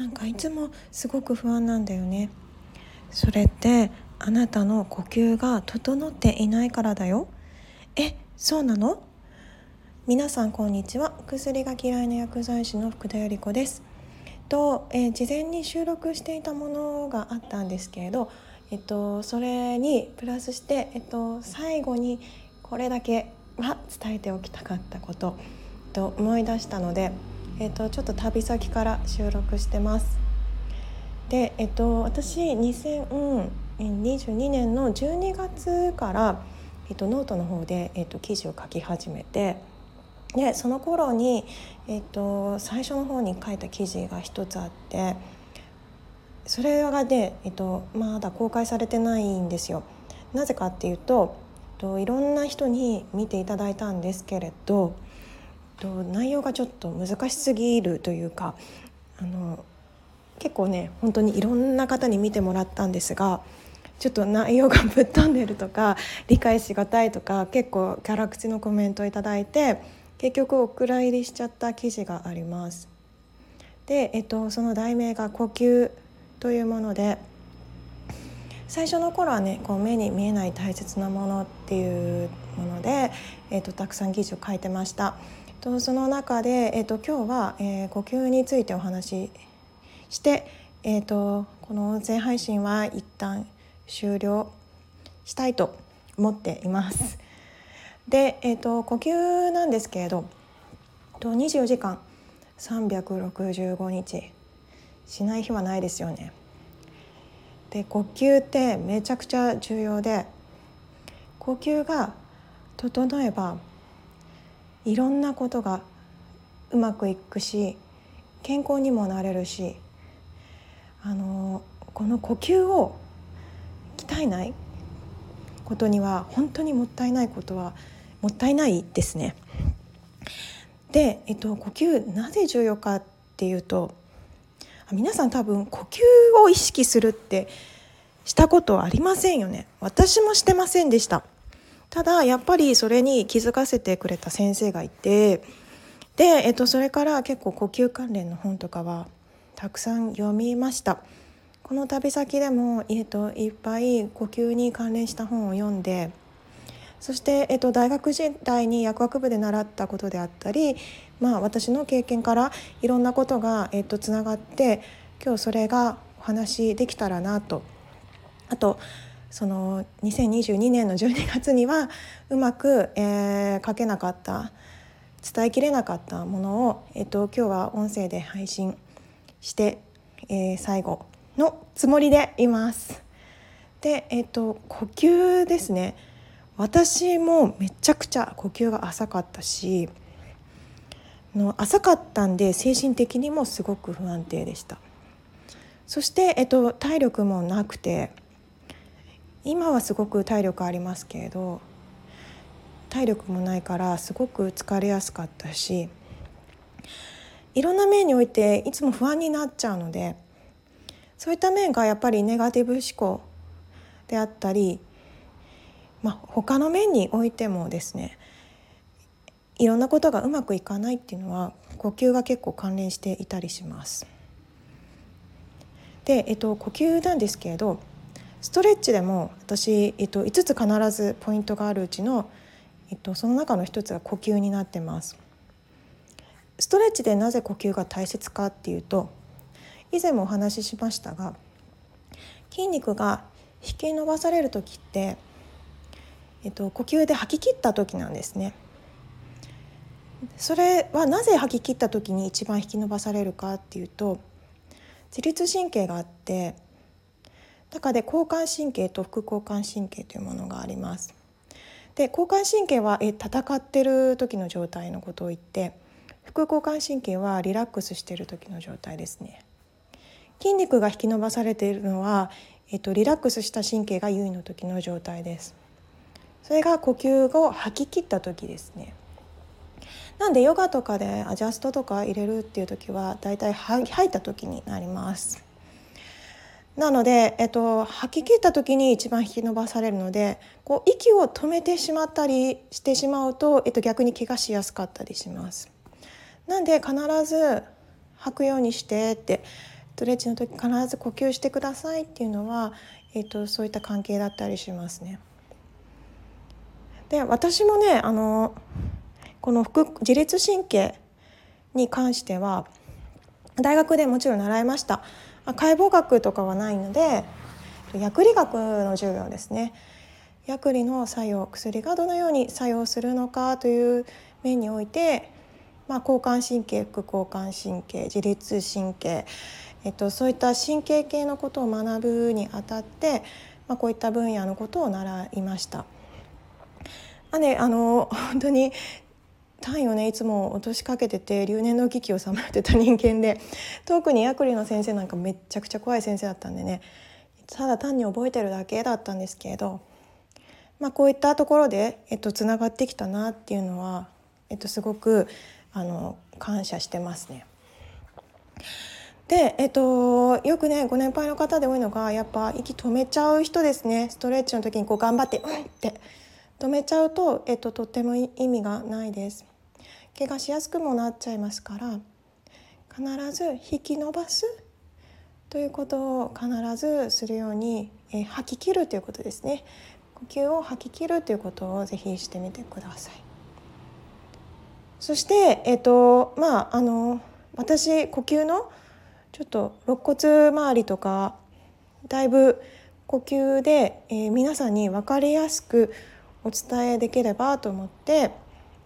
なんかいつもすごく不安なんだよね。それってあなたの呼吸が整っていないからだよ。えそうなの？皆さんこんにちは。薬が嫌いな薬剤師の福田由里子です。と、えー、事前に収録していたものがあったんですけれどえっとそれにプラスしてえっと最後にこれだけは伝えておきたかったことと思い出したのでえっとちょっと旅先から収録してますでえっと私2022年の12月から、えっと、ノートの方で、えっと、記事を書き始めてでその頃に、えっと、最初の方に書いた記事が一つあってそれがね、えっと、まだ公開されてないんですよ。なぜかっていうとといろんな人に見ていただいたんですけれどと内容がちょっと難しすぎるというかあの結構ね本当にいろんな方に見てもらったんですがちょっと内容がぶっ飛んでるとか理解しがたいとか結構キャラ口のコメントを頂いて結局お蔵入りしちゃった記事があります。で、えっと、その題名が「呼吸」というもので最初の頃はねこう目に見えない大切なものっていうもので、えっと、たくさん記事を書いてました。とその中で、えっと、今日は、えー、呼吸についてお話しして、えーと、この音声配信は一旦終了したいと思っています。で、えーと、呼吸なんですけれど24時間365日しない日はないですよね。で呼吸ってめちゃくちゃ重要で呼吸が整えばいろんなことがうまくいくし健康にもなれるしあのこの呼吸を鍛えないことには本当にもったいないことはもったいないですね。で、えっと、呼吸なぜ重要かっていうと皆さん多分呼吸を意識するってしたことありませんよね私もしてませんでしたただやっぱりそれに気づかせてくれた先生がいてで、えっと、それから結構呼吸関連の本とかはたくさん読みました。この旅先でも、えっと、いっぱい呼吸に関連した本を読んでそして、えっと、大学時代に薬学部で習ったことであったり、まあ、私の経験からいろんなことが、えっと、つながって今日それがお話できたらなと。あとその2022年の12月にはうまく、えー、書けなかった伝えきれなかったものを、えっと、今日は音声で配信して、えー、最後のつもりでいます。で、えっ、と呼吸ですね。私もめちゃくちゃ呼吸が浅かったしの浅かったんで精神的にもすごく不安定でしたそして、えっと、体力もなくて今はすごく体力ありますけれど体力もないからすごく疲れやすかったしいろんな面においていつも不安になっちゃうのでそういった面がやっぱりネガティブ思考であったり、まあ、他の面においてもですねいろんなことがうまくいかないっていうのは呼吸が結構関連していたりします。で、えっと、呼吸なんですけれどストレッチでも私、えっと、5つ必ずポイントがあるうちの、えっと、その中の1つが呼吸になってます。ストレッチでなぜ呼吸が大切かっていうと以前もお話ししましたが筋肉が引き伸ばされる時って、えっと、呼吸で吐き切った時なんですね。それはなぜ吐き切った時に一番引き伸ばされるかっていうと自律神経があって中で交感神経と副交感神経というものがあります。で交感神経はえ戦ってる時の状態のことを言って副交感神経はリラックスしている時の状態ですね。筋肉が引き伸ばされているのは、えっと、リラックスした神経が優位の時の状態です。それが呼吸を吐き切った時ですね。なんでヨガとかでアジャストとか入れるっていう時はだいたい吐いた時になります。なので、えっと、吐き切った時に一番引き伸ばされるのでこう息を止めてしまったりしてしまうと、えっと、逆に怪我しやすかったりします。なんで必ず吐くようにしてってストレッチの時必ず呼吸してくださいっていうのは、えーと、そういった関係だったりしますね。で私もねあのこの自律神経に関しては大学でもちろん習いましたま解剖学とかはないので薬理学の授業ですね薬理の作用薬がどのように作用するのかという面において、まあ、交感神経副交感神経自律神経、えっと、そういった神経系のことを学ぶにあたって、まあ、こういった分野のことを習いました。あね、あの本当に単位をねいつも落としかけてて留年の危機をさまよってた人間で 特に薬理の先生なんかめっちゃくちゃ怖い先生だったんでねただ単に覚えてるだけだったんですけれど、まあ、こういったところで、えっと、つながってきたなっていうのは、えっと、すごくあの感謝してますね。で、えっと、よくねご年配の方で多いのがやっぱ息止めちゃう人ですねストレッチの時にこう頑張って「うん!」って止めちゃうと、えっと、とっても意味がないです。怪我しやすくもなっちゃいますから必ず引き伸ばすということを必ずするように、えー、吐き切るということですね。呼吸を吐き切るということをぜひしてみてください。そしてえっ、ー、とまああの私呼吸のちょっと肋骨周りとかだいぶ呼吸で、えー、皆さんに分かりやすくお伝えできればと思って、えっ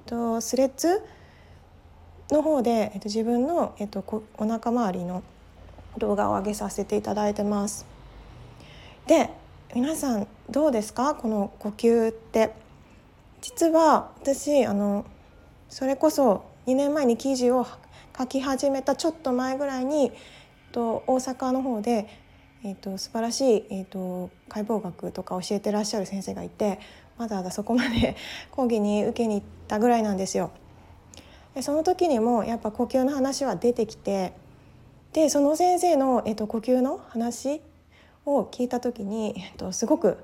と、スレッズの方で、えっと、自分の、えっと、お腹周りの動画を上げさせていただいてます。で皆さんどうですか？この呼吸って実は私あのそれこそ2年前に記事を書き始めたちょっと前ぐらいにえっと大阪の方で、えーと、素晴らしい、えーと解剖学とか教えてらっしゃる先生がいてわざわざそこまで講義に受けに行ったぐらいなんですよ。でその時にもやっぱ呼吸の話は出てきてでその先生の、えっと、呼吸の話を聞いた時に、えっと、すごく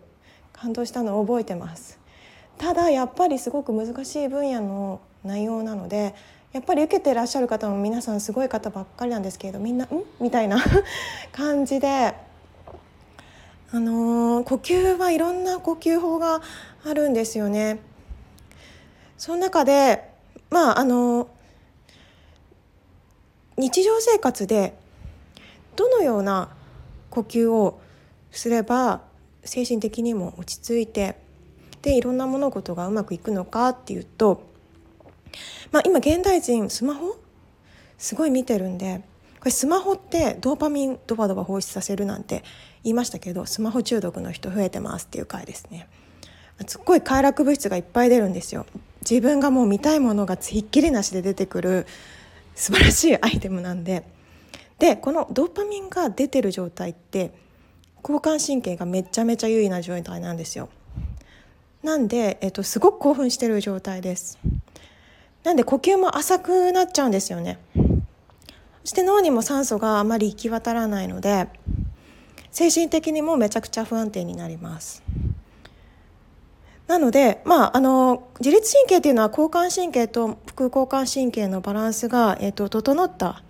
感動したのを覚えてます。ただやっぱりすごく難しい分野の内容なのでやっぱり受けてらっしゃる方も皆さんすごい方ばっかりなんですけれどみんな「ん?」みたいな 感じで、あのー、呼吸はいろんな呼吸法があるんですよね。その中でまああの日常生活でどのような呼吸をすれば精神的にも落ち着いてでいろんな物事がうまくいくのかっていうと、まあ、今現代人スマホ？すごい見てるんでこれスマホってドーパミンドバドバ放出させるなんて言いましたけどスマホ中毒の人増えてますっていう回ですね。すっごい快楽物質がいっぱい出るんですよ。自分がもう見たいものがひっきりなしで出てくる素晴らしいアイテムなんで。でこのドーパミンが出てる状態って交感神経がめちゃめちゃ優位な状態なんですよ。なんで、えっと、すごく興奮してる状態です。なんで呼吸も浅くなっちゃうんですよね。そして脳にも酸素があまり行き渡らないので精神的にもめちゃくちゃ不安定になります。なので、まあ、あの自律神経っていうのは交感神経と副交感神経のバランスが、えーと、整った、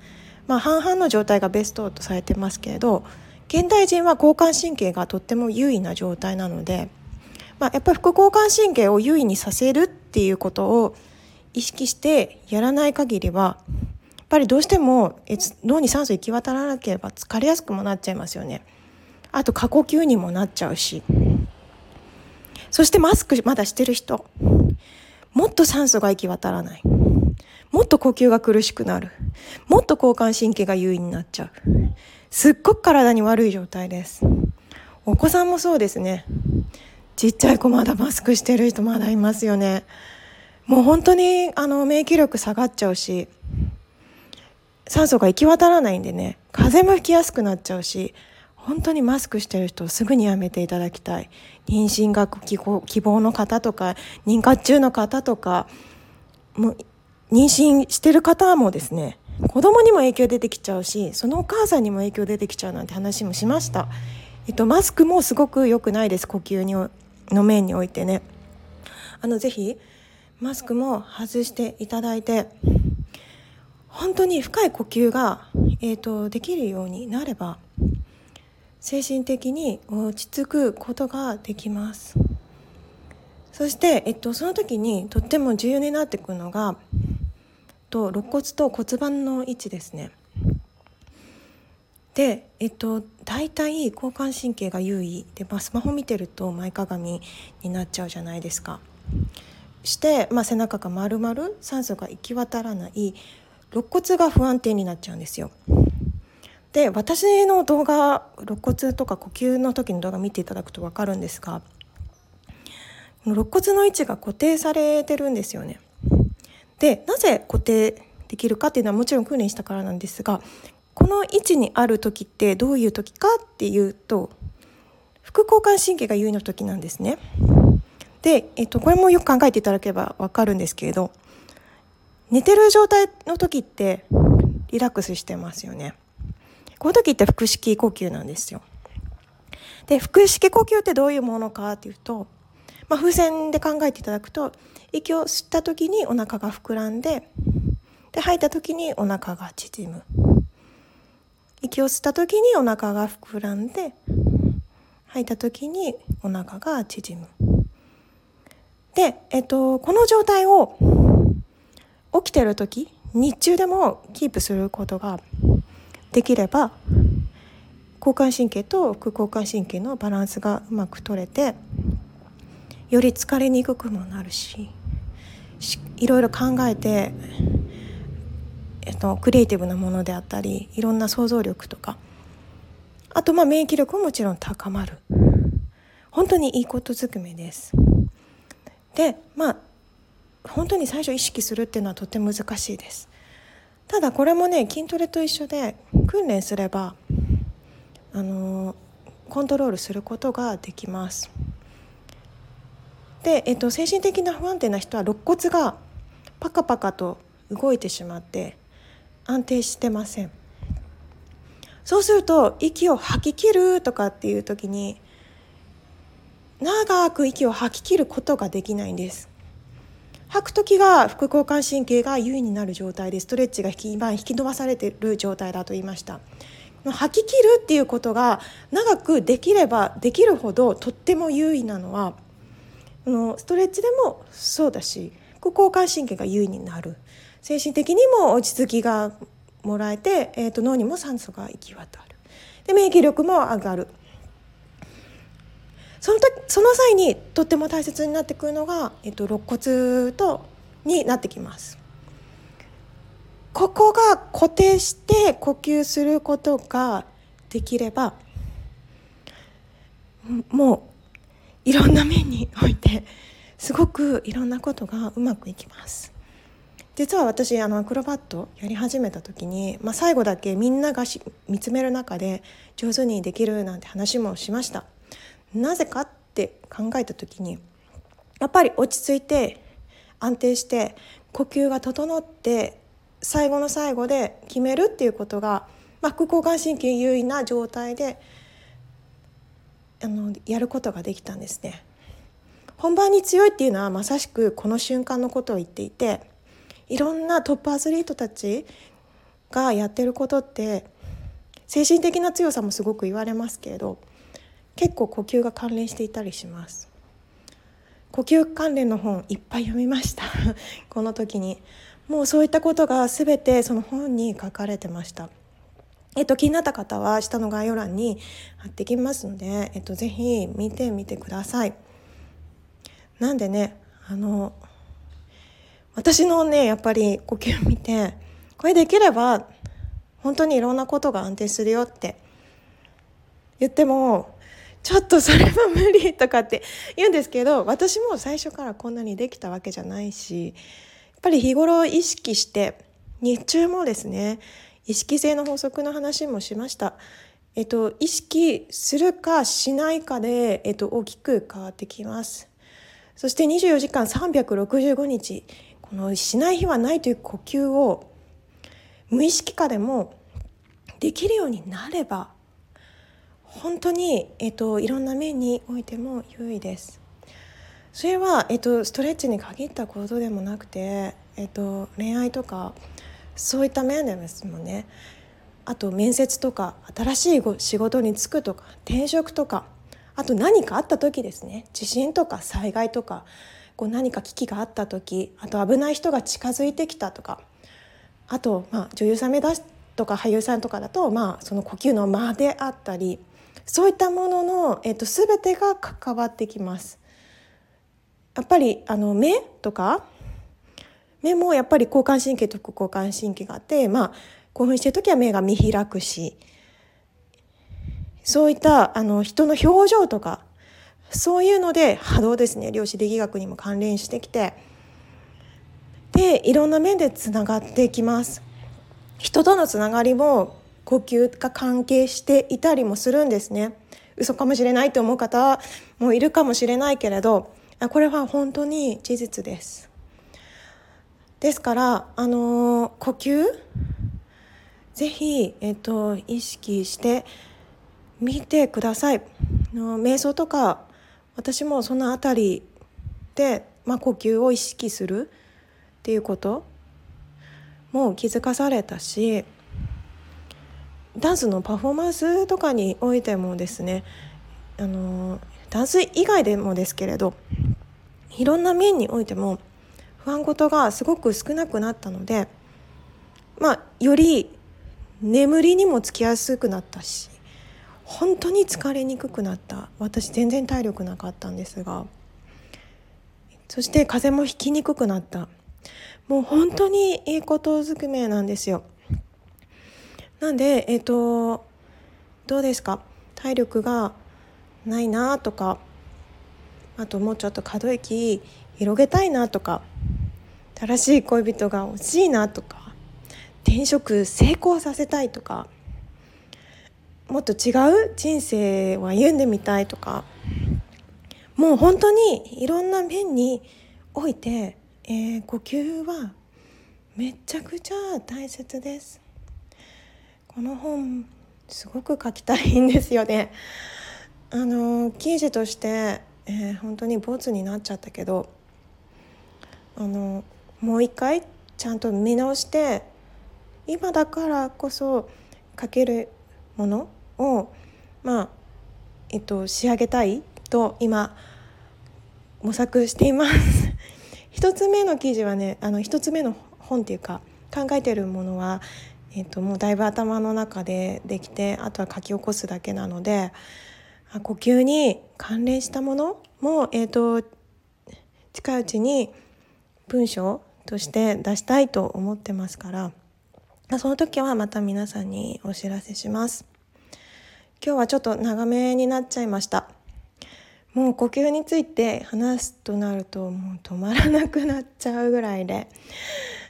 まあ、半々の状態がベストとされてますけれど現代人は交感神経がとっても優位な状態なので、まあ、やっぱり副交感神経を優位にさせるっていうことを意識してやらない限りはやっぱりどうしても脳に酸素行き渡らなければ疲れやすくもなっちゃいますよね。あと過呼吸にもなっちゃうし。そしてマスクまだしてる人。もっと酸素が行き渡らない。もっと呼吸が苦しくなる。もっと交感神経が優位になっちゃう。すっごく体に悪い状態です。お子さんもそうですね。ちっちゃい子まだマスクしてる人まだいますよね。もう本当にあの免疫力下がっちゃうし、酸素が行き渡らないんでね、風邪もひきやすくなっちゃうし、本当にマスクしてる人すぐにやめていただきたい。妊娠が希望の方とか妊活中の方とかもう妊娠してる方もですね子供にも影響出てきちゃうしそのお母さんにも影響出てきちゃうなんて話もしました、えっと、マスクもすごく良くないです呼吸にの面においてね。あのぜひマスクも外していただいて本当に深い呼吸がえーと、できるようになれば精神的に落ち着くことができます。そして、えっと、その時にとっても重要になってくるのがと肋骨と骨盤の位置ですね。で、えっと、大体交感神経が優位で、まあ、スマホ見てると前かがみになっちゃうじゃないですか。して、まあ、背中が丸々酸素が行き渡らない肋骨が不安定になっちゃうんですよ。で私の動画肋骨とか呼吸の時の動画見ていただくと分かるんですが肋骨の位置が固定されてるんですよね。でなぜ固定できるかっていうのはもちろん訓練したからなんですがこの位置にある時ってどういう時かっていうと副交感神経が優位の時なんですね。で、えっと、これもよく考えていただければ分かるんですけれど寝てる状態の時ってリラックスしてますよね。この時って腹式呼吸なんですよ。で腹式呼吸ってどういうものかっていうとまあ、風船で考えていただくと息を吸った時にお腹が膨らんでで吐いた時にお腹が縮む息を吸った時にお腹が膨らんで吐いた時にお腹が縮むで、えっと、この状態を起きてる時日中でもキープすることができれば交感神経と副交感神経のバランスがうまく取れてより疲れにくくもなるしいろいろ考えて、えっと、クリエイティブなものであったりいろんな想像力とかあとまあ免疫力ももちろん高まる本当にいいことずくめです。でまあ本当に最初意識するっていうのはとても難しいです。ただこれもね筋トレと一緒で訓練すればあのコントロールすることができます。で、えっと、精神的な不安定な人は肋骨がパカパカと動いてしまって安定してませんそうすると息を吐き切るとかっていう時に長く息を吐き切ることができないんです吐く時が副交感神経が優位になる状態でストレッチが引き引き伸ばされている状態だと言いました。吐き切るっていうことが長くできればできるほどとっても優位なのはのストレッチでもそうだし副交感神経が優位になる。精神的にも落ち着きがもらえて、えーと、脳にも酸素が行き渡る。で免疫力も上がる。その時その際にとっても大切になってくるのが、えーと、肋骨とになってきます。ここが固定して呼吸することができればもういろんな面においてすごくいろんなことがうまくいきます。実は私あのアクロバットやり始めた時に、まあ、最後だけみんなが見つめる中で上手にできるなんて話もしました。なぜかって考えた時にやっぱり落ち着いて安定して呼吸が整って最後の最後で決めるっていうことが、まあ、副交感神経優位な状態であのやることができたんですね。本番に強いっていうのはまさしくこの瞬間のことを言っていていろんなトップアスリートたちがやってることって精神的な強さもすごく言われますけれど結構呼吸が関連していたりします。呼吸関連の本いっぱい読みました。この時に。もうそういったことが全てその本に書かれてました。えっと、気になった方は下の概要欄に貼ってきますので、えっと、ぜひ見てみてください。なんでねあの私のねやっぱり呼吸を見てこれできれば本当にいろんなことが安定するよって言ってもちょっとそれは無理とかって言うんですけど私も最初からこんなにできたわけじゃないしやっぱり日頃意識して日中もですね意識性の法則の話もしました。えっと、意識するかしないかで、えっと、大きく変わってきます。そして24時間365日このしない日はないという呼吸を無意識下でもできるようになれば本当に、えっと、いろんな面においても優位です。それは、えっと、ストレッチに限ったことでもなくて、えっと、恋愛とかそういった面でですもねあと面接とか新しい仕事に就くとか転職とかあと何かあった時ですね地震とか災害とかこう何か危機があった時あと危ない人が近づいてきたとかあと、まあ、女優さん目指すとか俳優さんとかだと、まあ、その呼吸の間であったりそういったものの、えっと、全てが関わってきます。やっぱりあの目とか目もやっぱり交感神経と副交感神経があって、まあ、興奮してる時は目が見開くしそういったあの人の表情とかそういうので波動ですね量子力学にも関連してきてでいろんな面でつながっていきます。人とのつながりも呼吸が関係していたりもするんですね。嘘かもしれないと思う方もいるかもしれないけれどこれは本当に事実です。ですからあの呼吸？ぜひ、えっと、意識してみてください。の瞑想とか私もその辺りで、まあ、呼吸を意識するっていうことも気づかされたしダンスのパフォーマンスとかにおいてもですねあのダンス以外でもですけれどいろんな面においても不安事がすごく少なくなったのでまあより眠りにもつきやすくなったし本当に疲れにくくなった。私全然体力なかったんですがそして風邪もひきにくくなった。もう本当にいいことずくめなんですよ。なんでえっ、ー、とどうですか？体力がないなとかあともうちょっと可動域広げたいなとか新しい恋人が欲しいなとか転職成功させたいとかもっと違う人生を歩んでみたいとかもう本当にいろんな面において、えー、呼吸はめちゃくちゃ大切です。この本すごく書きたいんですよね。あの記事として、えー、本当にボツになっちゃったけどあのもう一回ちゃんと見直して今だからこそ書けるものをまあえっと仕上げたいと今模索しています 一つ目の記事はねあの一つ目の本っていうか考えてるものは、えっと、もうだいぶ頭の中でできてあとは書き起こすだけなので呼吸に関連したものも、えっと、近いうちに文章として出したいと思ってますからその時はまた皆さんにお知らせします。今日はちょっと長めになっちゃいました。もう呼吸について話すとなるともう止まらなくなっちゃうぐらいで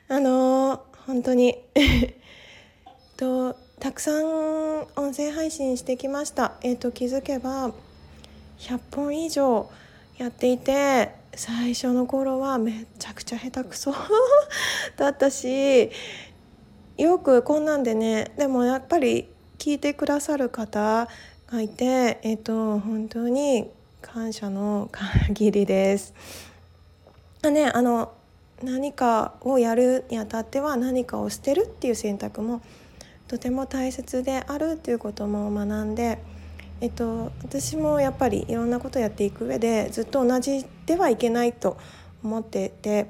あのー、本当にとたくさん音声配信してきました。えっ、ー、と気づけば100本以上やっていて最初の頃はめちゃくちゃ下手くそ だったしよくこんなんでねでもやっぱり聞いてくださる方がいてえっと本当に感謝の限りです。ねあの何かをやるにあたっては何かを捨てるっていう選択もとても大切であるっていうことも学んで、えっと、私もやっぱりいろんなことやっていく上でずっと同じではいけないと思ってて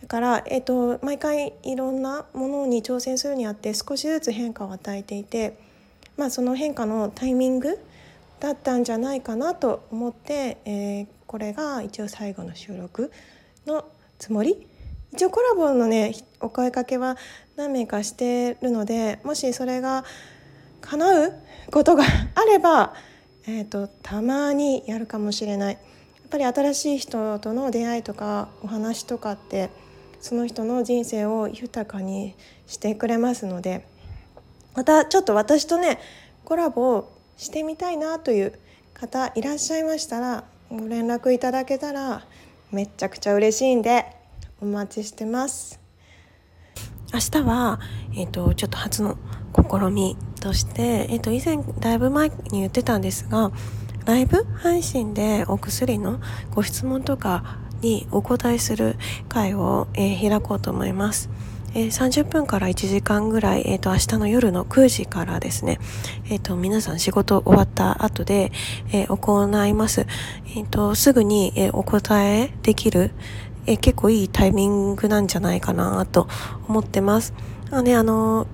だから、えーと、毎回いろんなものに挑戦するにあって少しずつ変化を与えていて、まあ、その変化のタイミングだったんじゃないかなと思って、えー、これが一応最後の収録のつもり一応コラボのねお声かけは何名かしてるのでもしそれが叶うことがあれば、えーとたまにやるかもしれない。やっぱり新しい人との出会いとかお話とかってその人の人生を豊かにしてくれますのでまたちょっと私とねコラボしてみたいなという方いらっしゃいましたらご連絡いただけたらめっちゃくちゃ嬉しいんでお待ちしてます。明日は、えーと、ちょっと初の試みとして、えーと以前だいぶ前に言ってたんですがライブ配信でお薬のご質問とかにお答えする会を、えー、開こうと思います。えー、30分から1時間ぐらい、えーと、明日の夜の9時からですね、えーと、皆さん仕事終わった後で、えー、行います、えーと、すぐに、えー、お答えできる、え、結構いいタイミングなんじゃないかなと思ってます。あのね、あの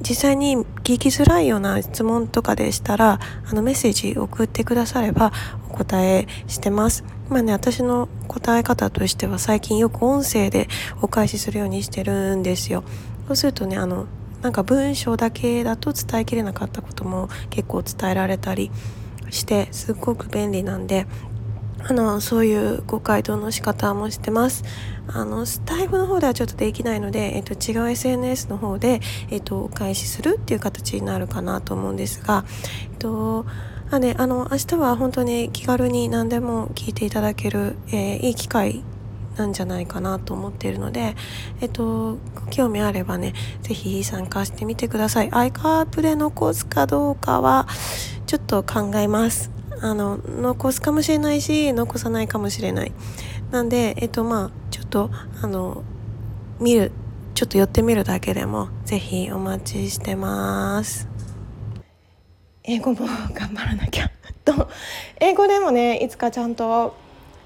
実際に聞きづらいような質問とかでしたらあのメッセージ送ってくださればお答えしてます。まあね、私の答え方としては最近よく音声でお返しするようにしてるんですよ。そうするとね、あの、なんか文章だけだと伝えきれなかったことも結構伝えられたりしてすっごく便利なんであのそういうご回答の仕方もしてますあのスタイフの方ではちょっとできないので、えっと、違う SNS の方で、えっと、お返しするっていう形になるかなと思うんですが、えっとあね、あの明日は本当に気軽に何でも聞いていただける、えー、いい機会なんじゃないかなと思っているので、えっと、興味あればね、ぜひ参加してみてください。アイカープで残すかどうかは、ちょっと考えます。あの、残すかもしれないし、残さないかもしれない。なんで、えっと、まあ、ちょっと、あの、見る、ちょっと寄ってみるだけでも、ぜひお待ちしてます。英語も頑張らなきゃと英語でもねいつかちゃんと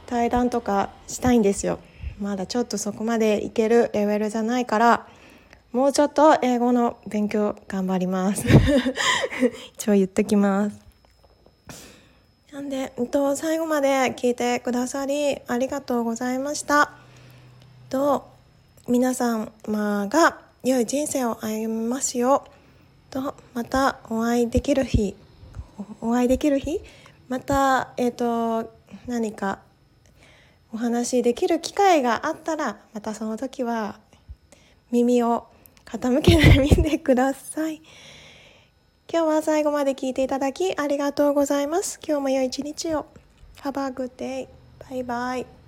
対談とかしたいんですよまだちょっとそこまでいけるレベルじゃないからもうちょっと英語の勉強頑張ります 一応言ってきますなんで、えっと、最後まで聞いてくださりありがとうございました。と皆様が良い人生を歩みますよとまたお会いできる日お会いできる日？またえっ、と何かお話できる機会があったらまたその時は耳を傾けてみてください。今日は最後まで聞いていただきありがとうございます今日も良い一日を Have a good day. Bye bye.